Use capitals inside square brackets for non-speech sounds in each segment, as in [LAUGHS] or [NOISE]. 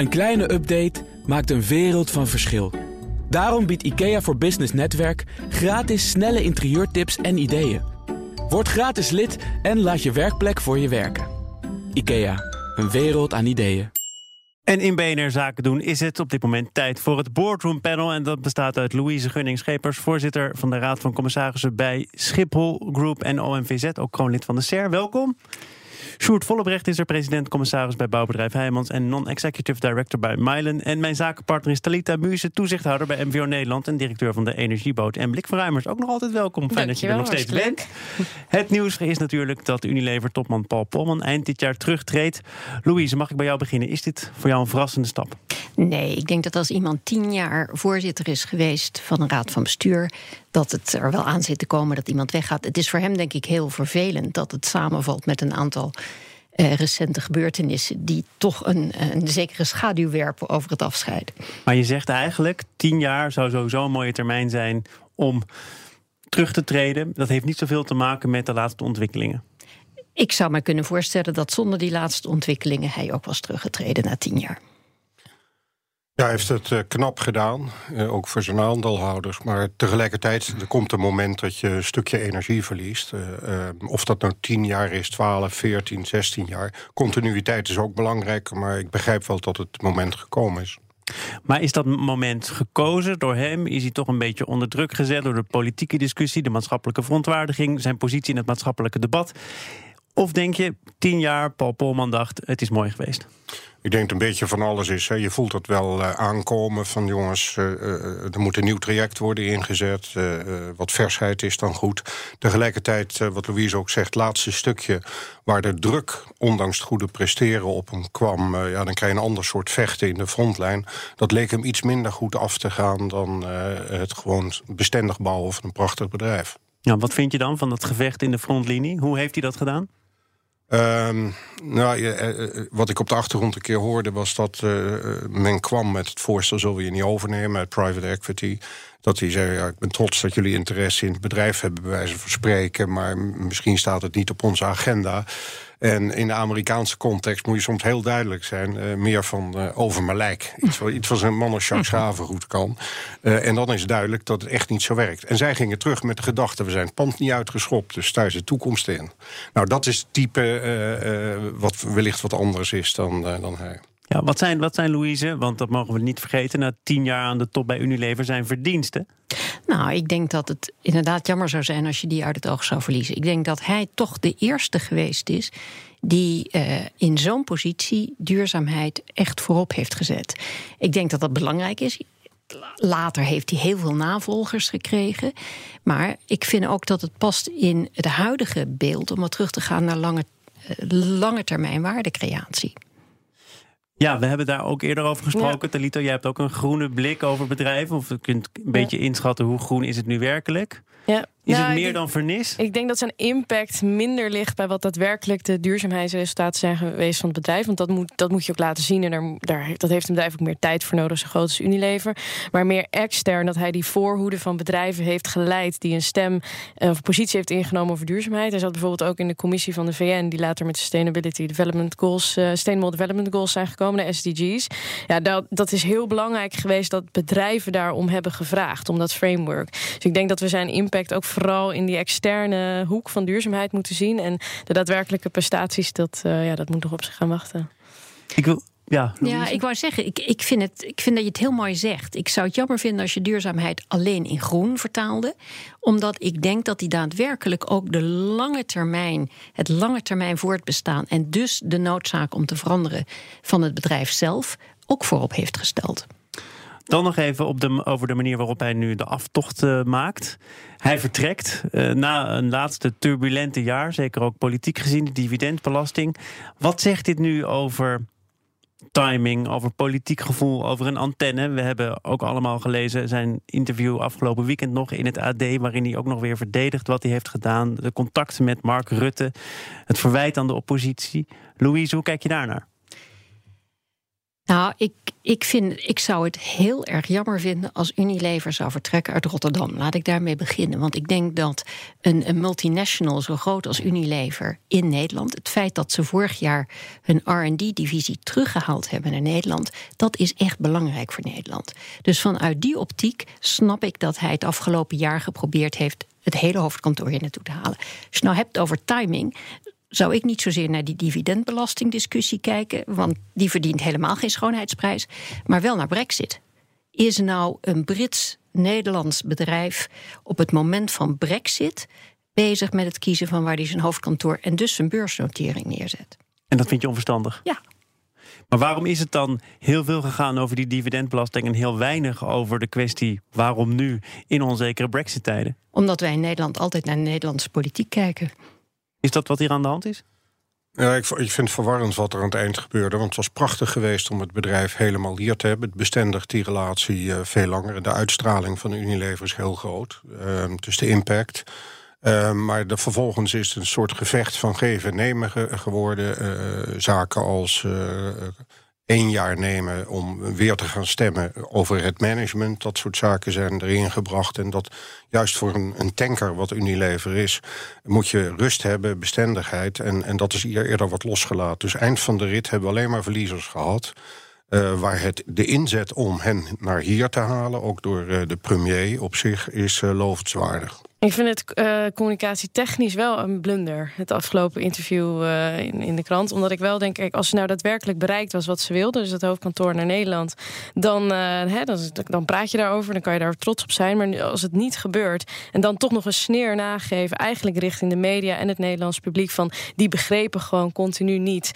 Een kleine update maakt een wereld van verschil. Daarom biedt IKEA voor Business Netwerk gratis snelle interieurtips en ideeën. Word gratis lid en laat je werkplek voor je werken. IKEA, een wereld aan ideeën. En in BNR Zaken doen is het op dit moment tijd voor het Boardroom Panel. En dat bestaat uit Louise Gunning-Schepers, voorzitter van de Raad van Commissarissen bij Schiphol Group en OMVZ, ook kroonlid van de SER. Welkom. Sjoerd Vollebrecht is er president-commissaris bij bouwbedrijf Heijmans... en non-executive director bij Mylen. En mijn zakenpartner is Talita Muze, toezichthouder bij MVO Nederland... en directeur van de Energieboot. En Blikverruimers, ook nog altijd welkom. Fijn dat je er nog steeds bent. Het nieuws is natuurlijk dat Unilever-topman Paul Polman... eind dit jaar terugtreedt. Louise, mag ik bij jou beginnen? Is dit voor jou een verrassende stap? Nee, ik denk dat als iemand tien jaar voorzitter is geweest van een raad van bestuur, dat het er wel aan zit te komen dat iemand weggaat. Het is voor hem denk ik heel vervelend dat het samenvalt met een aantal eh, recente gebeurtenissen die toch een, een zekere schaduw werpen over het afscheid. Maar je zegt eigenlijk, tien jaar zou sowieso een mooie termijn zijn om terug te treden. Dat heeft niet zoveel te maken met de laatste ontwikkelingen. Ik zou me kunnen voorstellen dat zonder die laatste ontwikkelingen hij ook was teruggetreden na tien jaar. Ja, hij heeft het uh, knap gedaan, uh, ook voor zijn aandeelhouders. Maar tegelijkertijd er komt een moment dat je een stukje energie verliest. Uh, of dat nou 10 jaar is, 12, 14, 16 jaar. Continuïteit is ook belangrijk, maar ik begrijp wel dat het moment gekomen is. Maar is dat moment gekozen door hem? Is hij toch een beetje onder druk gezet door de politieke discussie, de maatschappelijke verontwaardiging, zijn positie in het maatschappelijke debat? Of denk je, tien jaar, Paul Polman dacht, het is mooi geweest? Ik denk een beetje van alles is. Hè. Je voelt dat wel uh, aankomen van jongens, uh, er moet een nieuw traject worden ingezet. Wat versheid is dan goed. Tegelijkertijd, wat Louise ook zegt, laatste stukje waar de druk, ondanks het goede presteren op hem kwam, ja, dan krijg je een ander soort vechten in de frontlijn. Dat leek hem iets minder goed af te gaan dan het gewoon bestendig bouwen van een prachtig bedrijf. Ja, wat vind je dan van dat gevecht in de frontlinie? Hoe heeft hij dat gedaan? Um, nou, uh, wat ik op de achtergrond een keer hoorde was dat men kwam met het voorstel: zullen we je niet overnemen uit private equity? Dat hij zei: ja, Ik ben trots dat jullie interesse in het bedrijf hebben, bij wijze van spreken, maar misschien staat het niet op onze agenda. En in de Amerikaanse context moet je soms heel duidelijk zijn. Uh, meer van uh, over mijn lijk. Iets, iets wat een man als Jacques [LAUGHS] Schaven goed kan. Uh, en dan is duidelijk dat het echt niet zo werkt. En zij gingen terug met de gedachte... we zijn het pand niet uitgeschopt, dus thuis de toekomst in. Nou, dat is het type wat wellicht wat anders is dan, dan hij. Ja, wat zijn, wat zijn Louise, want dat mogen we niet vergeten... na tien jaar aan de top bij Unilever zijn verdiensten? Nou, ik denk dat het inderdaad jammer zou zijn als je die uit het oog zou verliezen. Ik denk dat hij toch de eerste geweest is die uh, in zo'n positie duurzaamheid echt voorop heeft gezet. Ik denk dat dat belangrijk is. Later heeft hij heel veel navolgers gekregen. Maar ik vind ook dat het past in het huidige beeld om wat terug te gaan naar lange, uh, lange termijn waardecreatie. Ja, we hebben daar ook eerder over gesproken. Ja. Talita, jij hebt ook een groene blik over bedrijven. Of je kunt een beetje inschatten hoe groen is het nu werkelijk. Ja. Is nou, het meer ik, dan vernis? Ik denk dat zijn impact minder ligt bij wat daadwerkelijk de duurzaamheidsresultaten zijn geweest van het bedrijf. Want dat moet, dat moet je ook laten zien. En daar, daar, dat heeft een bedrijf ook meer tijd voor nodig, zo groot als Unilever. Maar meer extern dat hij die voorhoede van bedrijven heeft geleid. die een stem of een positie heeft ingenomen over duurzaamheid. Hij zat bijvoorbeeld ook in de commissie van de VN, die later met Sustainability Development Goals, uh, Sustainable Development Goals zijn gekomen, de SDG's. Ja, dat, dat is heel belangrijk geweest dat bedrijven daarom hebben gevraagd, om dat framework. Dus ik denk dat we zijn impact ook vooral in die externe hoek van duurzaamheid moeten zien. En de daadwerkelijke prestaties, dat, uh, ja, dat moet nog op zich gaan wachten. Ik wil. Ja, ja, ik wou zeggen, ik, ik, vind het, ik vind dat je het heel mooi zegt. Ik zou het jammer vinden als je duurzaamheid alleen in groen vertaalde. Omdat ik denk dat die daadwerkelijk ook de lange termijn, het lange termijn voortbestaan en dus de noodzaak om te veranderen van het bedrijf zelf ook voorop heeft gesteld. Dan nog even op de, over de manier waarop hij nu de aftocht uh, maakt. Hij vertrekt uh, na een laatste turbulente jaar, zeker ook politiek gezien, de dividendbelasting. Wat zegt dit nu over timing, over politiek gevoel, over een antenne? We hebben ook allemaal gelezen zijn interview afgelopen weekend nog in het AD, waarin hij ook nog weer verdedigt wat hij heeft gedaan. De contacten met Mark Rutte, het verwijt aan de oppositie. Louise, hoe kijk je daarnaar? Nou, ik, ik, vind, ik zou het heel erg jammer vinden als Unilever zou vertrekken uit Rotterdam. Laat ik daarmee beginnen. Want ik denk dat een, een multinational zo groot als Unilever in Nederland, het feit dat ze vorig jaar hun RD-divisie teruggehaald hebben naar Nederland, dat is echt belangrijk voor Nederland. Dus vanuit die optiek snap ik dat hij het afgelopen jaar geprobeerd heeft het hele hoofdkantoor hier naartoe te halen. Als je nou hebt over timing, zou ik niet zozeer naar die dividendbelastingdiscussie kijken, want die verdient helemaal geen schoonheidsprijs, maar wel naar Brexit. Is nou een Brits-Nederlands bedrijf op het moment van Brexit bezig met het kiezen van waar hij zijn hoofdkantoor en dus zijn beursnotering neerzet? En dat vind je onverstandig? Ja. Maar waarom is het dan heel veel gegaan over die dividendbelasting en heel weinig over de kwestie waarom nu in onzekere Brexit-tijden? Omdat wij in Nederland altijd naar de Nederlandse politiek kijken. Is dat wat hier aan de hand is? Ja, ik, ik vind het verwarrend wat er aan het eind gebeurde. Want het was prachtig geweest om het bedrijf helemaal hier te hebben. Het bestendigt die relatie uh, veel langer. De uitstraling van Unilever is heel groot. Uh, dus de impact. Uh, maar de, vervolgens is het een soort gevecht van geven en nemen ge geworden. Uh, zaken als één jaar nemen om weer te gaan stemmen over het management. Dat soort zaken zijn erin gebracht. En dat juist voor een, een tanker, wat Unilever is, moet je rust hebben, bestendigheid. En, en dat is hier eerder wat losgelaten. Dus eind van de rit hebben we alleen maar verliezers gehad. Uh, waar het, de inzet om hen naar hier te halen, ook door uh, de premier op zich, is uh, lovenswaardig. Ik vind het uh, communicatietechnisch wel een blunder. Het afgelopen interview uh, in, in de krant. Omdat ik wel denk, kijk, als ze nou daadwerkelijk bereikt was wat ze wilde, dus het hoofdkantoor naar Nederland, dan, uh, hè, dan, dan praat je daarover, dan kan je daar trots op zijn. Maar als het niet gebeurt en dan toch nog een sneer nageven, eigenlijk richting de media en het Nederlands publiek, van die begrepen gewoon continu niet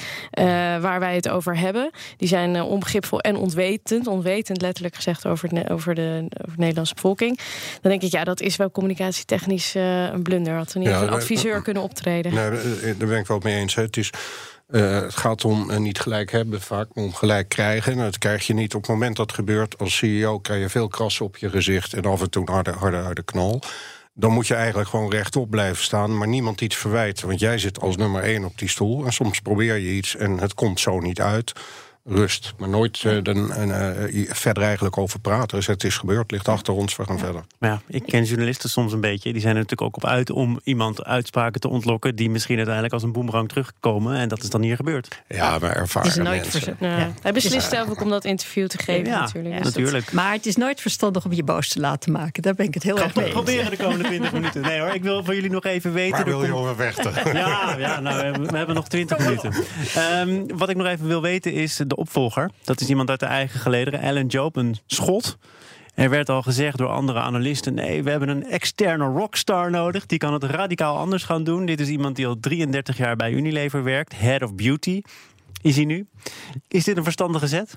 waar wij het over hebben. Die zijn onbegripvol en ontwetend, onwetend letterlijk gezegd over, over, de, over de Nederlandse bevolking. Dan denk ik, ja, dat is wel communicatietechnisch technisch uh, een blunder. Had er niet ja, een adviseur kunnen optreden. Nee, daar ben ik wel mee eens. Hè. Het, is, uh, het gaat om uh, niet gelijk hebben, vaak om gelijk krijgen. En dat krijg je niet op het moment dat het gebeurt. Als CEO krijg je veel krassen op je gezicht en af en toe harde, harde, harde knal. Dan moet je eigenlijk gewoon rechtop blijven staan, maar niemand iets verwijten. Want jij zit als nummer één op die stoel en soms probeer je iets en het komt zo niet uit rust. Maar nooit uh, uh, verder eigenlijk over praten. Dus het is gebeurd, ligt achter ons, we gaan verder. Maar ja, ik ken journalisten soms een beetje. Die zijn er natuurlijk ook op uit om iemand uitspraken te ontlokken... die misschien uiteindelijk als een boemerang terugkomen. En dat is dan hier gebeurd. Ja, maar ervaren mensen. Ja. Hij beslist zelf ook om dat interview te geven ja, natuurlijk. Ja, natuurlijk. Maar het is nooit verstandig om je boos te laten maken. Daar ben ik het heel erg mee proberen de komende 20 [LAUGHS] minuten. Nee hoor, ik wil van jullie nog even weten... Waar wil je over vechten? Ja, ja nou, we hebben nog 20 minuten. Um, wat ik nog even wil weten is opvolger dat is iemand uit de eigen gelederen, Alan Job, een schot. Er werd al gezegd door andere analisten: nee, we hebben een externe rockstar nodig. Die kan het radicaal anders gaan doen. Dit is iemand die al 33 jaar bij Unilever werkt, head of beauty. Is hij nu? Is dit een verstandige zet?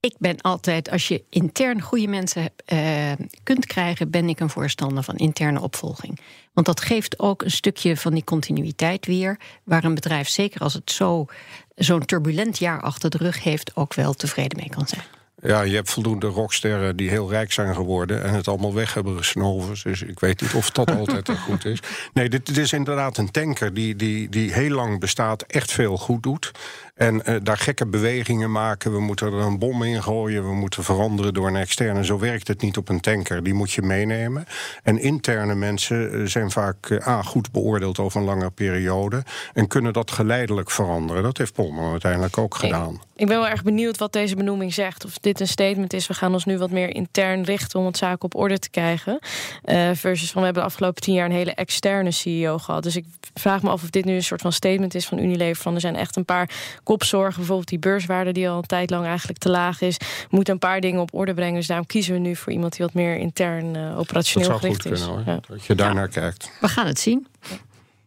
Ik ben altijd, als je intern goede mensen uh, kunt krijgen, ben ik een voorstander van interne opvolging. Want dat geeft ook een stukje van die continuïteit weer, waar een bedrijf, zeker als het zo, zo'n turbulent jaar achter de rug heeft, ook wel tevreden mee kan zijn. Ja, je hebt voldoende rocksterren die heel rijk zijn geworden en het allemaal weg hebben gesnoven. Dus ik weet niet of dat [LAUGHS] altijd goed is. Nee, dit, dit, is inderdaad een tanker die, die, die heel lang bestaat, echt veel goed doet. En uh, daar gekke bewegingen maken. We moeten er een bom in gooien. We moeten veranderen door een externe. Zo werkt het niet op een tanker. Die moet je meenemen. En interne mensen eh, zijn vaak uh, A, goed beoordeeld over een lange periode. En kunnen dat geleidelijk veranderen. Dat heeft Polman uiteindelijk ook gedaan. Ik ben wel erg benieuwd wat deze benoeming zegt. Of dit een statement is. We gaan ons nu wat meer intern richten om het zaken op orde te krijgen. Uh, versus van we hebben de afgelopen tien jaar een hele externe CEO gehad. Dus ik vraag me af of dit nu een soort van statement is van Unilever. Van er zijn echt een paar kopzorgen. Bijvoorbeeld die beurswaarde die al een tijd lang eigenlijk te laag is. Moet een paar dingen op orde brengen. Dus daarom kiezen we nu voor iemand die wat meer intern uh, operationeel dat gericht is. Kunnen, ja. Dat je daar naar kijkt. We gaan het zien.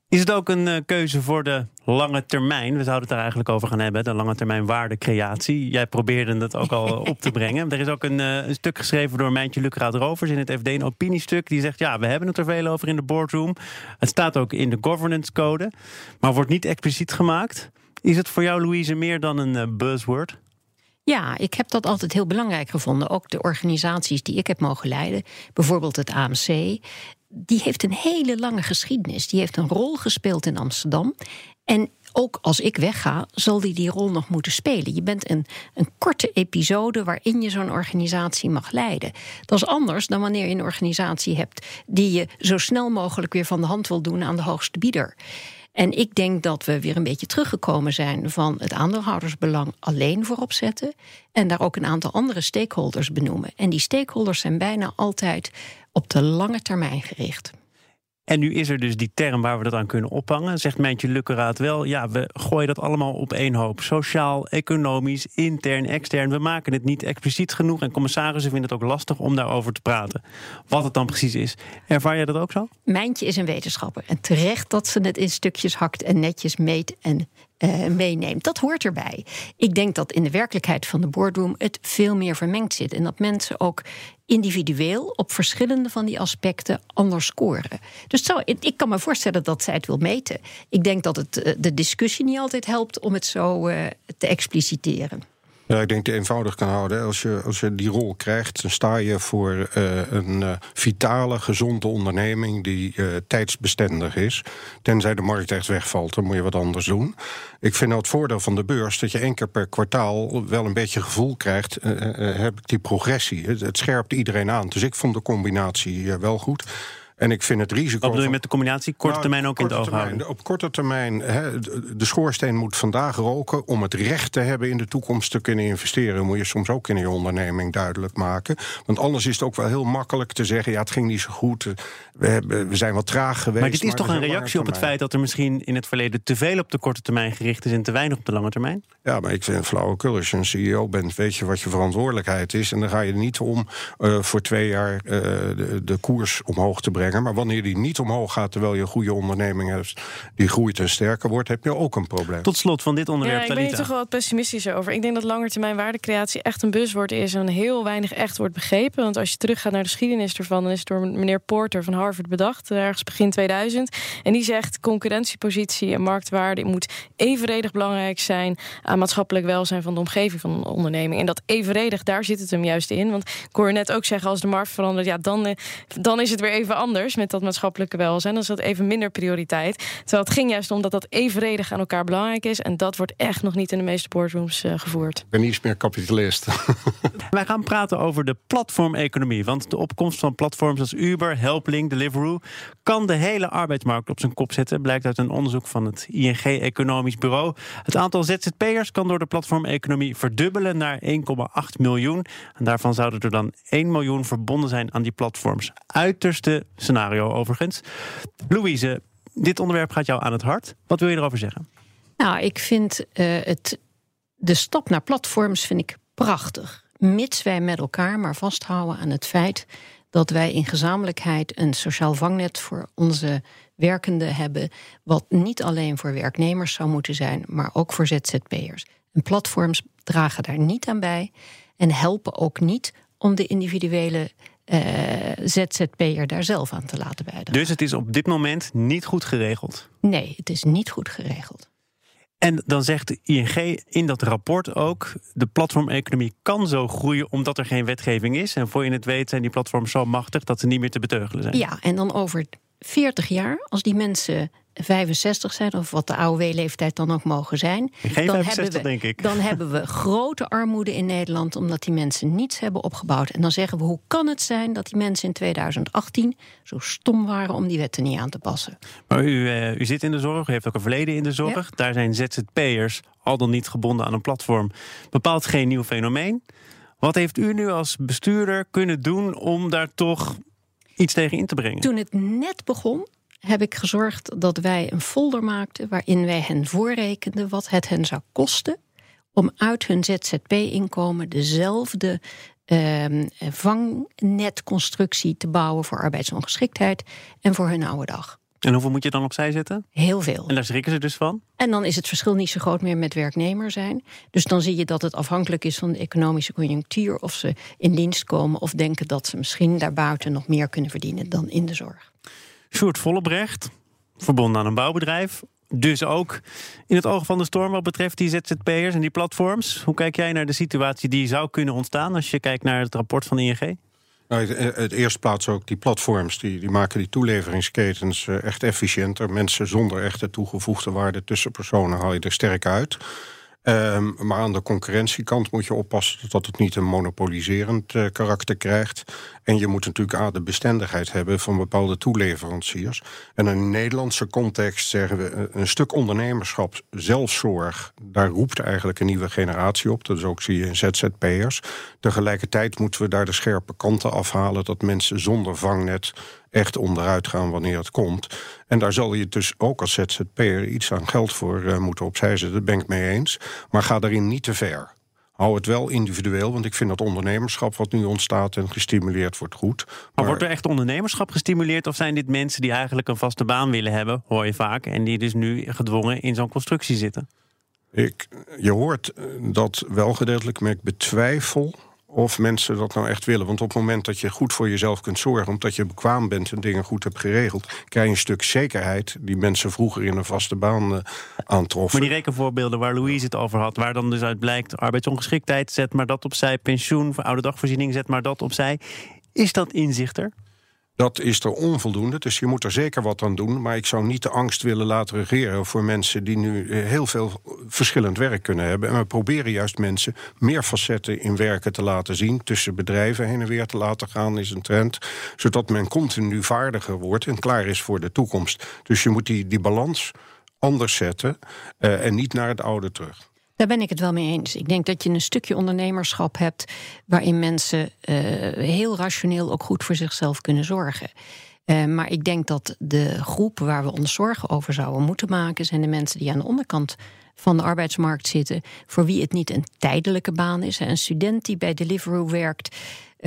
Is het ook een uh, keuze voor de lange termijn? We zouden het er eigenlijk over gaan hebben, de lange termijn waardecreatie. Jij probeerde het ook al [LAUGHS] op te brengen. Er is ook een, uh, een stuk geschreven door Mijntje Lucraat Rovers in het FD, een opiniestuk. Die zegt, ja, we hebben het er veel over in de boardroom. Het staat ook in de governance code, maar wordt niet expliciet gemaakt. Is het voor jou, Louise, meer dan een uh, buzzword? Ja, ik heb dat altijd heel belangrijk gevonden. Ook de organisaties die ik heb mogen leiden, bijvoorbeeld het AMC, die heeft een hele lange geschiedenis. Die heeft een rol gespeeld in Amsterdam. En ook als ik wegga, zal die die rol nog moeten spelen. Je bent een, een korte episode waarin je zo'n organisatie mag leiden. Dat is anders dan wanneer je een organisatie hebt die je zo snel mogelijk weer van de hand wil doen aan de hoogste bieder. En ik denk dat we weer een beetje teruggekomen zijn van het aandeelhoudersbelang alleen voorop zetten. En daar ook een aantal andere stakeholders benoemen. En die stakeholders zijn bijna altijd op de lange termijn gericht. En nu is er dus die term waar we dat aan kunnen ophangen. Zegt Mijntje Lukkeraad wel, ja, we gooien dat allemaal op één hoop. Sociaal, economisch, intern, extern. We maken het niet expliciet genoeg. En commissarissen vinden het ook lastig om daarover te praten. Wat het dan precies is. Ervaar jij dat ook zo? Mijntje is een wetenschapper. En terecht dat ze het in stukjes hakt en netjes meet en uh, meeneemt. Dat hoort erbij. Ik denk dat in de werkelijkheid van de boardroom het veel meer vermengd zit. En dat mensen ook individueel op verschillende van die aspecten anders scoren. Dus zo, ik kan me voorstellen dat zij het wil meten. Ik denk dat het eh, de discussie niet altijd helpt om het zo uh, te expliciteren. Ja, ik denk dat je eenvoudig kan houden. Als je, als je die rol krijgt, dan sta je voor uh, een uh, vitale, gezonde onderneming die uh, tijdsbestendig is. Tenzij de markt echt wegvalt, dan moet je wat anders doen. Ik vind nou het voordeel van de beurs dat je één keer per kwartaal wel een beetje gevoel krijgt. heb ik die progressie? Het, scherpt iedereen aan. Dus ik vond de combinatie wel goed. En ik vind het risico. Wat bedoel je met de combinatie? Korte nou, termijn ook in het oog termijn, houden? Op korte termijn, de schoorsteen moet vandaag roken. Om het recht te hebben in de toekomst te kunnen investeren, moet je soms ook in je onderneming duidelijk maken. Want anders is het ook wel heel makkelijk te zeggen: ja, het ging niet zo goed. We, hebben, we zijn wat traag geweest. Maar dit is toch een reactie op het feit dat er misschien in het verleden te veel op de korte termijn gericht is en te weinig op de lange termijn? Ja, maar ik vind flauwekul. Als je een CEO bent, weet je wat je verantwoordelijkheid is. En dan ga je er niet om uh, voor twee jaar uh, de, de koers omhoog te brengen. Maar wanneer die niet omhoog gaat terwijl je een goede onderneming hebt, die groeit en sterker wordt, heb je ook een probleem. Tot slot van dit onderwerp. Ja, ik ben hier toch wel wat pessimistisch over. Ik denk dat langetermijn waardecreatie echt een buzzword is en heel weinig echt wordt begrepen. Want als je teruggaat naar de geschiedenis ervan, dan is het door meneer Porter van Harvard bedacht, ergens begin 2000. En die zegt concurrentiepositie en marktwaarde moet evenredig belangrijk zijn aan maatschappelijk welzijn van de omgeving van een onderneming. En dat evenredig, daar zit het hem juist in. Want ik hoor net ook zeggen, als de markt verandert, ja, dan, eh, dan is het weer even anders met dat maatschappelijke welzijn. Dan is dat even minder prioriteit. Terwijl het ging juist om dat dat evenredig aan elkaar belangrijk is. En dat wordt echt nog niet in de meeste boardrooms uh, gevoerd. Ik ben iets meer kapitalist. [LAUGHS] Wij gaan praten over de platformeconomie. Want de opkomst van platforms als Uber, Helpling, Deliveroo... kan de hele arbeidsmarkt op zijn kop zetten. Blijkt uit een onderzoek van het ING Economisch Bureau. Het aantal ZZP'ers kan door de platformeconomie verdubbelen naar 1,8 miljoen. En daarvan zouden er dan 1 miljoen verbonden zijn aan die platforms. Uiterste scenario overigens. Louise, dit onderwerp gaat jou aan het hart. Wat wil je erover zeggen? Nou, ik vind uh, het, de stap naar platforms vind ik prachtig. Mits wij met elkaar maar vasthouden aan het feit dat wij in gezamenlijkheid een sociaal vangnet voor onze werkenden hebben, wat niet alleen voor werknemers zou moeten zijn, maar ook voor ZZP'ers. En platforms dragen daar niet aan bij en helpen ook niet om de individuele uh, ZZP'er daar zelf aan te laten bijdragen. Dus het is op dit moment niet goed geregeld? Nee, het is niet goed geregeld. En dan zegt de ING in dat rapport ook: de platformeconomie kan zo groeien omdat er geen wetgeving is. En voor je het weet zijn die platforms zo machtig dat ze niet meer te beteugelen zijn. Ja, en dan over 40 jaar, als die mensen 65 zijn, of wat de AOW-leeftijd dan ook mogen zijn. Geen dan 65, hebben we, denk ik. Dan hebben we grote armoede in Nederland, omdat die mensen niets hebben opgebouwd. En dan zeggen we: hoe kan het zijn dat die mensen in 2018 zo stom waren om die wetten niet aan te passen? Maar u, uh, u zit in de zorg, u heeft ook een verleden in de zorg. Daar zijn ZZP'ers al dan niet gebonden aan een platform. Bepaalt geen nieuw fenomeen. Wat heeft u nu als bestuurder kunnen doen om daar toch iets tegen in te brengen? Toen het net begon, heb ik gezorgd dat wij een folder maakten waarin wij hen voorrekenden wat het hen zou kosten om uit hun ZZP-inkomen dezelfde uh, vangnetconstructie te bouwen voor arbeidsongeschiktheid en voor hun oude dag. En hoeveel moet je dan opzij zetten? Heel veel. En daar schrikken ze dus van? En dan is het verschil niet zo groot meer met werknemer zijn. Dus dan zie je dat het afhankelijk is van de economische conjunctuur of ze in dienst komen of denken dat ze misschien daarbuiten nog meer kunnen verdienen dan in de zorg. Sjoerd Vollebrecht, verbonden aan een bouwbedrijf. Dus ook in het oog van de storm wat betreft die ZZP'ers en die platforms. Hoe kijk jij naar de situatie die zou kunnen ontstaan als je kijkt naar het rapport van ING? Nou, het, het eerste plaats ook die platforms, die, die maken die toeleveringsketens uh, echt efficiënter. Mensen zonder echte toegevoegde waarde tussen personen haal je er sterk uit. Um, maar aan de concurrentiekant moet je oppassen dat het niet een monopoliserend uh, karakter krijgt. En je moet natuurlijk aan de bestendigheid hebben van bepaalde toeleveranciers. En in een Nederlandse context zeggen we eh, een stuk ondernemerschap, zelfzorg, daar roept eigenlijk een nieuwe generatie op. Dat is ook zie je in ZZP'ers. Tegelijkertijd moeten we daar de scherpe kanten afhalen dat mensen zonder vangnet echt onderuit gaan wanneer het komt. En daar zal je dus ook als ZZP'er iets aan geld voor uh, moeten opzij zetten. Dat ben ik mee eens. Maar ga daarin niet te ver. Hou het wel individueel, want ik vind dat ondernemerschap wat nu ontstaat en gestimuleerd wordt goed. Maar, maar, wordt er echt ondernemerschap gestimuleerd of zijn dit mensen die eigenlijk een vaste baan willen hebben, hoor je vaak, en die dus nu gedwongen in zo'n constructie zitten? Ik, je hoort dat wel gedeeltelijk, maar ik betwijfel of mensen dat nou echt willen. Want op het moment dat je goed voor jezelf kunt zorgen, omdat je bekwaam bent en dingen goed hebt geregeld, krijg je een stuk zekerheid die mensen vroeger in een vaste baan uh, aantroffen. Maar die rekenvoorbeelden waar Louise het over had, waar dan dus uit blijkt arbeidsongeschiktheid, zet maar dat opzij, pensioen, oude dagvoorziening, zet maar dat opzij. Is dat inzicht er? Dat is er onvoldoende, dus je moet er zeker wat aan doen. Maar ik zou niet de angst willen laten regeren voor mensen die nu eh, heel veel verschillend werk kunnen hebben. En we proberen juist mensen meer facetten in werken te laten zien. Tussen bedrijven heen en weer te laten gaan is een trend. Zodat men continu vaardiger wordt en klaar is voor de toekomst. Dus je moet die, die balans anders zetten uh, en niet naar het oude terug. Daar ben ik het wel mee eens. Ik denk dat je een stukje ondernemerschap hebt waarin mensen uh, heel rationeel ook goed voor zichzelf kunnen zorgen. Uh, maar ik denk dat de groep waar we ons zorgen over zouden moeten maken, zijn de mensen die aan de onderkant van de arbeidsmarkt zitten, voor wie het niet een tijdelijke baan is. Een student die bij Deliveroo werkt,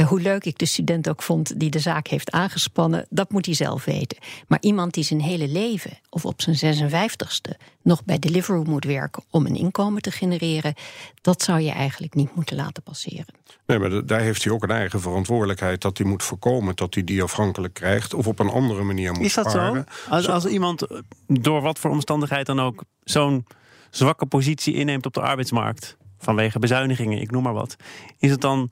hoe leuk ik de student ook vond die de zaak heeft aangespannen, dat moet hij zelf weten. Maar iemand die zijn hele leven of op zijn 56ste nog bij Deliveroo moet werken om een inkomen te genereren, dat zou je eigenlijk niet moeten laten passeren. Nee, maar daar heeft hij ook een eigen verantwoordelijkheid dat hij moet voorkomen dat hij die afhankelijk krijgt of op een andere manier moet Is dat sparen. zo? Als, als iemand eh, door wat voor omstandigheid dan ook zo'n zwakke positie inneemt op de arbeidsmarkt, vanwege bezuinigingen, ik noem maar wat, is het dan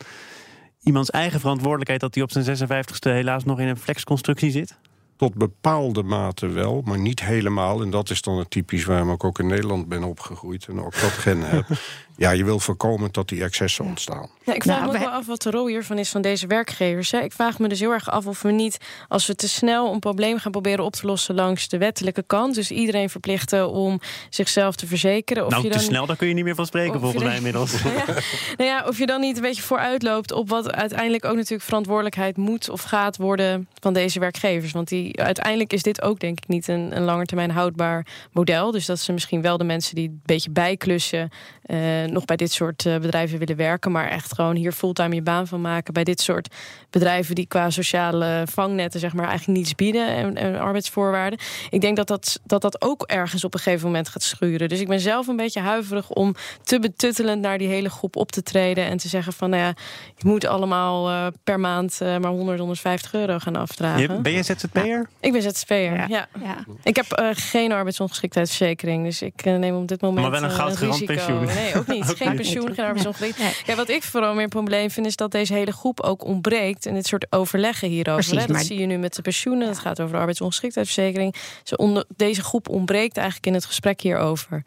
iemands eigen verantwoordelijkheid dat hij op zijn 56ste helaas nog in een flexconstructie zit? Tot bepaalde mate wel, maar niet helemaal. En dat is dan het typisch waarom ik ook in Nederland ben opgegroeid en ook dat gen heb. [LAUGHS] Ja, je wil voorkomen dat die excessen ontstaan. Ja, ik vraag nou, me ook wel af wat de rol hiervan is van deze werkgevers. Hè. Ik vraag me dus heel erg af of we niet, als we te snel een probleem gaan proberen op te lossen langs de wettelijke kant, dus iedereen verplichten om zichzelf te verzekeren. Of nou, je dan te snel, daar kun je niet meer van spreken volgens mij inmiddels. Nou [LAUGHS] ja, nou ja, of je dan niet een beetje vooruitloopt op wat uiteindelijk ook natuurlijk verantwoordelijkheid moet of gaat worden van deze werkgevers. Want die, uiteindelijk is dit ook denk ik niet een, een langetermijn houdbaar model. Dus dat ze misschien wel de mensen die een beetje bijklussen uh, nog bij dit soort uh, bedrijven willen werken, maar echt gewoon hier fulltime je baan van maken. Bij dit soort bedrijven die qua sociale vangnetten zeg maar eigenlijk niets bieden en, en arbeidsvoorwaarden. Ik denk dat dat, dat dat ook ergens op een gegeven moment gaat schuren. Dus ik ben zelf een beetje huiverig om te betuttelend naar die hele groep op te treden en te zeggen van nou ja, je moet allemaal uh, per maand maar 100, 150 euro gaan afdragen. Je, ben je ZZP'er? Ja. Ik ben ZZP'er, ja. ja. ja. Ik heb geen arbeidsongeschiktheidsverzekering, dus ik neem op dit moment maar wel een goudgerand pensioen. Nee, ook niet. Geen pensioen, geen arbeidsongeschiktheid. Ja, wat ik vooral meer een probleem vind, is dat deze hele groep ook ontbreekt. En dit soort overleggen hierover. Precies, dat maar... zie je nu met de pensioenen. Dat gaat over de arbeidsongeschiktheidsverzekering. Ze onder, deze groep ontbreekt eigenlijk in het gesprek hierover.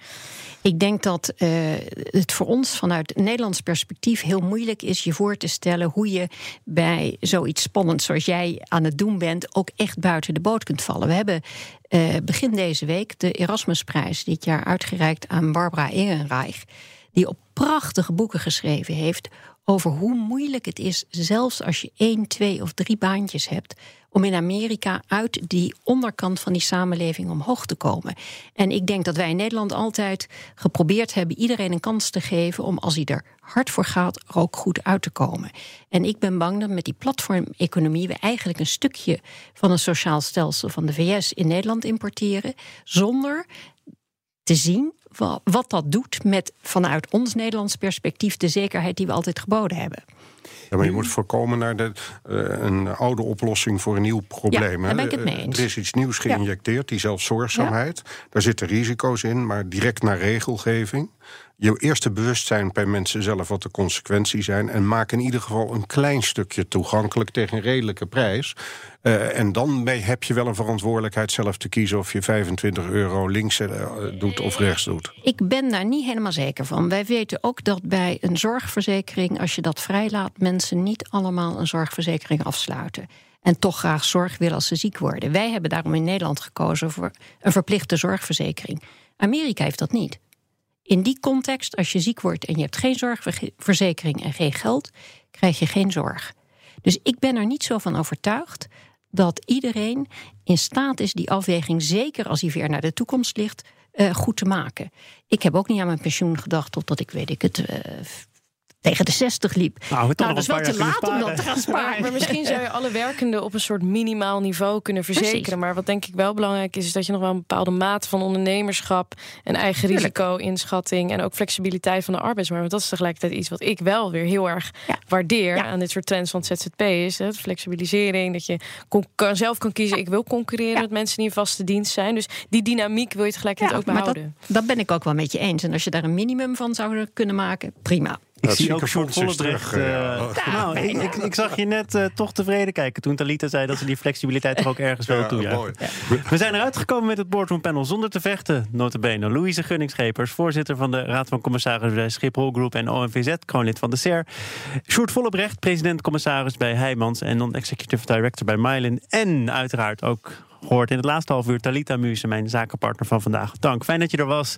Ik denk dat uh, het voor ons vanuit Nederlands perspectief heel moeilijk is je voor te stellen hoe je bij zoiets spannends zoals jij aan het doen bent ook echt buiten de boot kunt vallen. We hebben uh, begin deze week de Erasmusprijs dit jaar uitgereikt aan Barbara Ehrenreich, die op prachtige boeken geschreven heeft over hoe moeilijk het is, zelfs als je één, twee of drie baantjes hebt, om in Amerika uit die onderkant van die samenleving omhoog te komen. En ik denk dat wij in Nederland altijd geprobeerd hebben iedereen een kans te geven om als hij er hard voor gaat, er ook goed uit te komen. En ik ben bang dat met die platformeconomie we eigenlijk een stukje van een sociaal stelsel van de VS in Nederland importeren, zonder te zien wat dat doet met vanuit ons Nederlands perspectief de zekerheid die we altijd geboden hebben. Ja, maar je moet voorkomen naar de, uh, een oude oplossing voor een nieuw probleem. Ja, daar ben ik het mee eens. Er is iets nieuws geïnjecteerd, die zelfzorgzaamheid. Daar zitten risico's in, maar direct naar regelgeving je eerste bewustzijn bij mensen zelf wat de consequenties zijn. En maak in ieder geval een klein stukje toegankelijk tegen een redelijke prijs. Uh, en dan heb je wel een verantwoordelijkheid zelf te kiezen of je 25 euro links uh, doet of rechts doet. Ik ben daar niet helemaal zeker van. Wij weten ook dat bij een zorgverzekering, als je dat vrijlaat, mensen niet allemaal een zorgverzekering afsluiten en toch graag zorg willen als ze ziek worden. Wij hebben daarom in Nederland gekozen voor een verplichte zorgverzekering. Amerika heeft dat niet. In die context, als je ziek wordt en je hebt geen zorgverzekering en geen geld, krijg je geen zorg. Dus ik ben er niet zo van overtuigd dat iedereen in staat is die afweging, zeker als hij weer naar de toekomst ligt, uh, goed te maken. Ik heb ook niet aan mijn pensioen gedacht totdat ik, weet ik het, uh, tegen de 60 liep. Nou, nou dat is wel te laat om dat te gaan sparen. Maar misschien zou je alle werkenden op een soort minimaal niveau kunnen verzekeren. Precies. Maar wat denk ik wel belangrijk is, is dat je nog wel een bepaalde mate van ondernemerschap en eigen risico-inschatting en ook flexibiliteit van de arbeidsmarkt. Want dat is tegelijkertijd iets wat ik wel weer heel erg waardeer aan dit soort trends van het ZZP. Is het flexibilisering, dat je kan, zelf kan kiezen. Ik wil concurreren met mensen die in vaste dienst zijn. Dus die dynamiek wil je tegelijkertijd ook behouden. Dat, dat ben ik ook wel met je eens. En als je daar een minimum van zou kunnen maken, prima. Ik zie ook Sjoerd Vollebrecht. Uh, [LAUGHS] nou, ik, ik, ik, zag je net uh, toch tevreden kijken toen Talita zei dat ze die flexibiliteit toch ook ergens wel toe. Ja. We zijn eruit gekomen met het boardroom panel zonder te vechten. Notabene Louise Gunningschepers, voorzitter van de Raad van Commissarissen bij Schiphol Groep en OMVZ, kroonlid van de SER. Sjoerd Vollebrecht, president-commissaris bij Heijmans en non-executive director bij Mylin. En uiteraard ook gehoord in het laatste half uur Talita Muse, mijn zakenpartner van vandaag. Dank, fijn dat je er was.